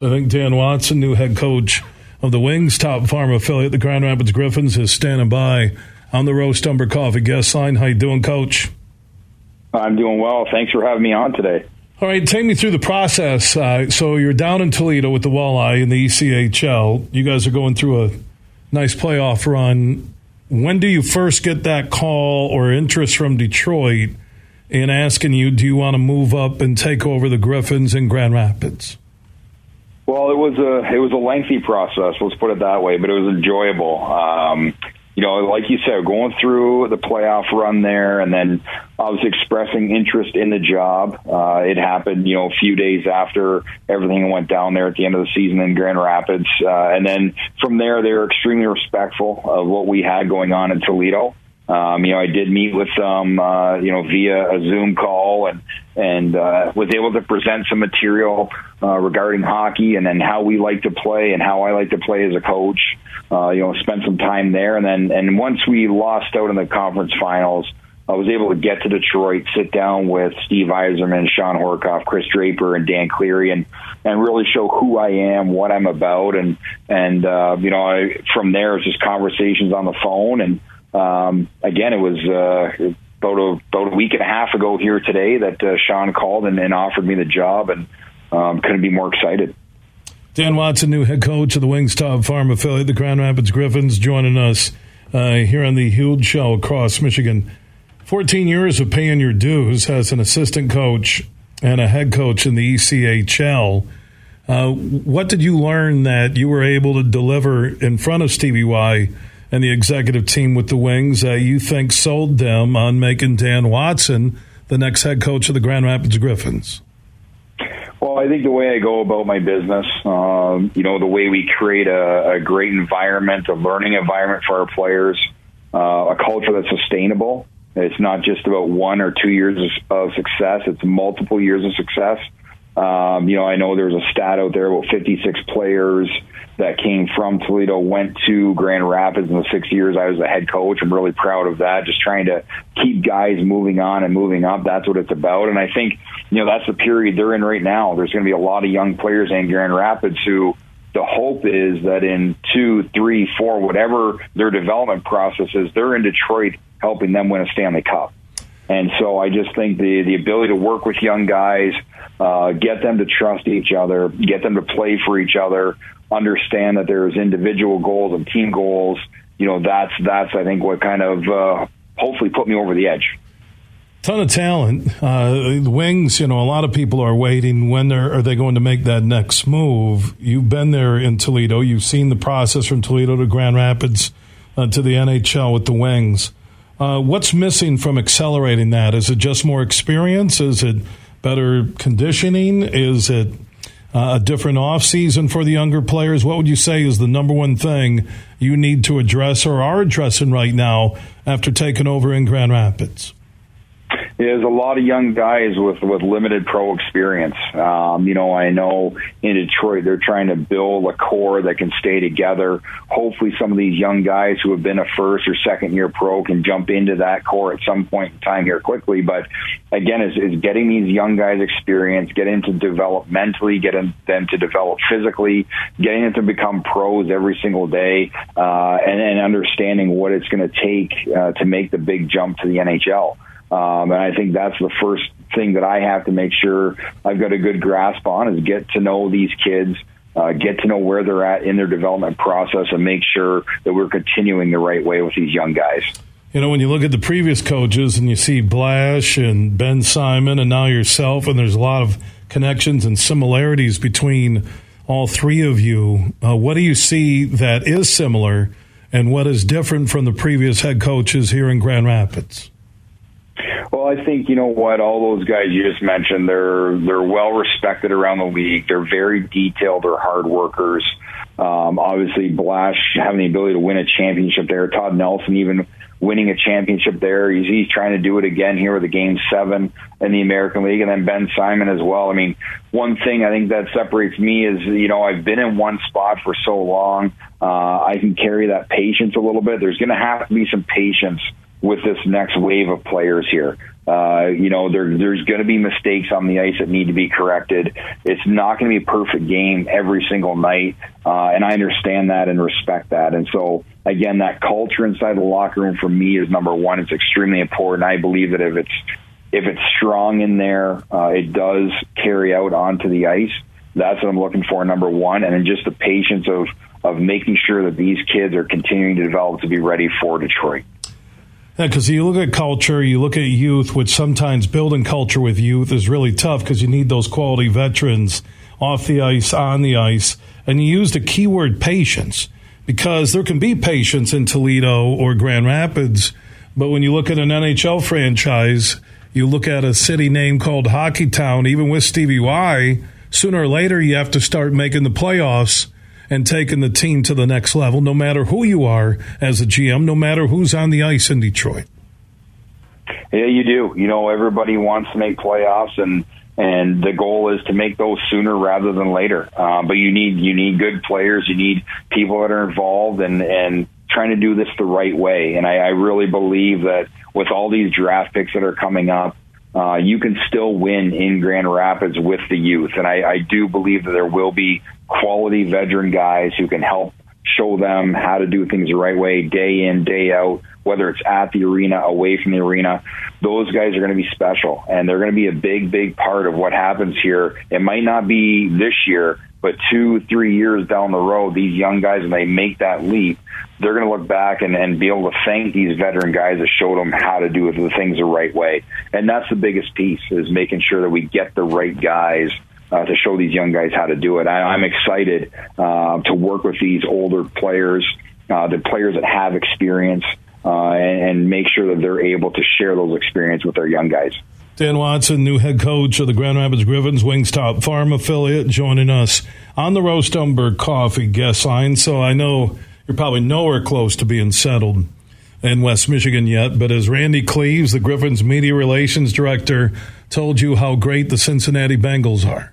I think Dan Watson, new head coach of the Wings, top farm affiliate, the Grand Rapids Griffins, is standing by on the Roast Umber Coffee guest line. How you doing, Coach? I'm doing well. Thanks for having me on today. All right, take me through the process. Uh, so you're down in Toledo with the Walleye in the ECHL. You guys are going through a nice playoff run. When do you first get that call or interest from Detroit in asking you, do you want to move up and take over the Griffins in Grand Rapids? Well, it was a it was a lengthy process. Let's put it that way, but it was enjoyable. Um, you know, like you said, going through the playoff run there, and then I was expressing interest in the job. Uh, it happened, you know, a few days after everything went down there at the end of the season in Grand Rapids, uh, and then from there, they were extremely respectful of what we had going on in Toledo. Um, you know, I did meet with them, uh, you know, via a Zoom call and, and, uh, was able to present some material, uh, regarding hockey and then how we like to play and how I like to play as a coach. Uh, you know, spend some time there. And then, and once we lost out in the conference finals, I was able to get to Detroit, sit down with Steve Yzerman, Shawn Horcoff, Chris Draper, and Dan Cleary, and and really show who I am, what I'm about, and and uh, you know, I, from there it's just conversations on the phone, and um, again, it was uh, about a about a week and a half ago here today that uh, Shawn called and, and offered me the job, and um, couldn't be more excited. Dan Watson, new head coach of the Wings top Farm affiliate, the Grand Rapids Griffins, joining us uh, here on the Huge Show across Michigan. 14 years of paying your dues as an assistant coach and a head coach in the ECHL. Uh, what did you learn that you were able to deliver in front of Stevie Y and the executive team with the Wings that you think sold them on making Dan Watson the next head coach of the Grand Rapids Griffins? Well, I think the way I go about my business, um, you know, the way we create a, a great environment, a learning environment for our players, uh, a culture that's sustainable. It's not just about one or two years of success; it's multiple years of success. Um, you know, I know there's a stat out there about 56 players that came from Toledo went to Grand Rapids in the six years I was the head coach. I'm really proud of that. Just trying to keep guys moving on and moving up. That's what it's about. And I think, you know, that's the period they're in right now. There's going to be a lot of young players in Grand Rapids who the hope is that in two, three, four, whatever their development process is, they're in Detroit helping them win a Stanley Cup. And so I just think the the ability to work with young guys, uh, get them to trust each other, get them to play for each other, understand that there's individual goals and team goals. You know, that's that's I think what kind of uh, hopefully put me over the edge. Ton of talent. Uh, Wings, you know, a lot of people are waiting. When are they going to make that next move? You've been there in Toledo. You've seen the process from Toledo to Grand Rapids uh, to the NHL with the Wings. Uh, what's missing from accelerating that? Is it just more experience? Is it better conditioning? Is it uh, a different off season for the younger players? What would you say is the number one thing you need to address or are addressing right now after taking over in Grand Rapids? There's a lot of young guys with with limited pro experience. Um, you know, I know in Detroit they're trying to build a core that can stay together. Hopefully, some of these young guys who have been a first or second year pro can jump into that core at some point in time here quickly. But again, is, is getting these young guys experience, getting to develop mentally, getting them to develop physically, getting them to become pros every single day, uh, and, and understanding what it's going to take uh, to make the big jump to the NHL. Um, and I think that's the first thing that I have to make sure I've got a good grasp on is get to know these kids, uh, get to know where they're at in their development process, and make sure that we're continuing the right way with these young guys. You know, when you look at the previous coaches and you see Blash and Ben Simon and now yourself, and there's a lot of connections and similarities between all three of you, uh, what do you see that is similar and what is different from the previous head coaches here in Grand Rapids? I think you know what all those guys you just mentioned. They're they're well respected around the league. They're very detailed. They're hard workers. Um, obviously, Blash having the ability to win a championship there. Todd Nelson even winning a championship there. He's, he's trying to do it again here with the Game Seven in the American League, and then Ben Simon as well. I mean, one thing I think that separates me is you know I've been in one spot for so long. Uh, I can carry that patience a little bit. There's going to have to be some patience with this next wave of players here. Uh, you know, there, there's going to be mistakes on the ice that need to be corrected. It's not going to be a perfect game every single night, uh, and I understand that and respect that. And so, again, that culture inside the locker room for me is number one. It's extremely important. I believe that if it's if it's strong in there, uh, it does carry out onto the ice. That's what I'm looking for, number one, and then just the patience of of making sure that these kids are continuing to develop to be ready for Detroit. Yeah, because you look at culture, you look at youth, which sometimes building culture with youth is really tough because you need those quality veterans off the ice, on the ice, and you use the keyword patience because there can be patience in Toledo or Grand Rapids, but when you look at an NHL franchise, you look at a city name called Hockeytown, even with Stevie Y, sooner or later you have to start making the playoffs and taking the team to the next level, no matter who you are as a GM, no matter who's on the ice in Detroit. Yeah, you do. You know, everybody wants to make playoffs, and and the goal is to make those sooner rather than later. Uh, but you need you need good players. You need people that are involved and and trying to do this the right way. And I, I really believe that with all these draft picks that are coming up, uh, you can still win in Grand Rapids with the youth. And I, I do believe that there will be quality veteran guys who can help show them how to do things the right way day in, day out, whether it's at the arena, away from the arena. Those guys are going to be special and they're going to be a big, big part of what happens here. It might not be this year, but two, three years down the road, these young guys, when they make that leap, they're going to look back and, and be able to thank these veteran guys that showed them how to do the things the right way. And that's the biggest piece is making sure that we get the right guys uh, to show these young guys how to do it. I, I'm excited uh, to work with these older players, uh, the players that have experience, uh, and, and make sure that they're able to share those experiences with their young guys. Dan Watson, new head coach of the Grand Rapids Griffins Wings top Farm affiliate, joining us on the Roast Umber Coffee guest line. So I know you're probably nowhere close to being settled in West Michigan yet, but as Randy Cleves, the Griffins media relations director, told you how great the Cincinnati Bengals are.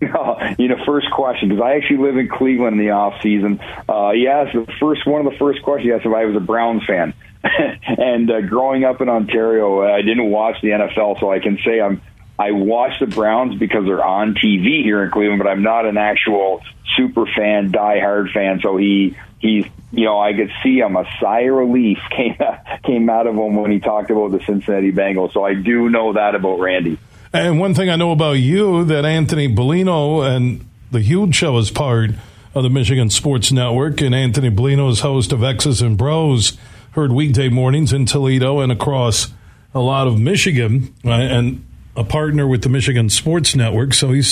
you know, first question because I actually live in Cleveland in the off season. Uh, he asked the first one of the first questions he asked if I was a Browns fan. and uh, growing up in Ontario, I didn't watch the NFL, so I can say I'm I watch the Browns because they're on TV here in Cleveland, but I'm not an actual super fan, die-hard fan. So he he's you know I could see him a sigh of relief came came out of him when he talked about the Cincinnati Bengals. So I do know that about Randy. And one thing I know about you that Anthony Bellino and the Huge Show is part of the Michigan Sports Network, and Anthony Bellino is host of X's and Bros heard weekday mornings in Toledo and across a lot of Michigan, and a partner with the Michigan Sports Network. So he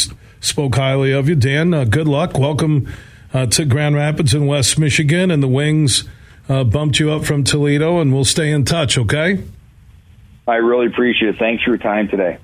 spoke highly of you, Dan. Uh, good luck. Welcome uh, to Grand Rapids in West Michigan, and the Wings uh, bumped you up from Toledo, and we'll stay in touch. Okay. I really appreciate it. Thanks for your time today.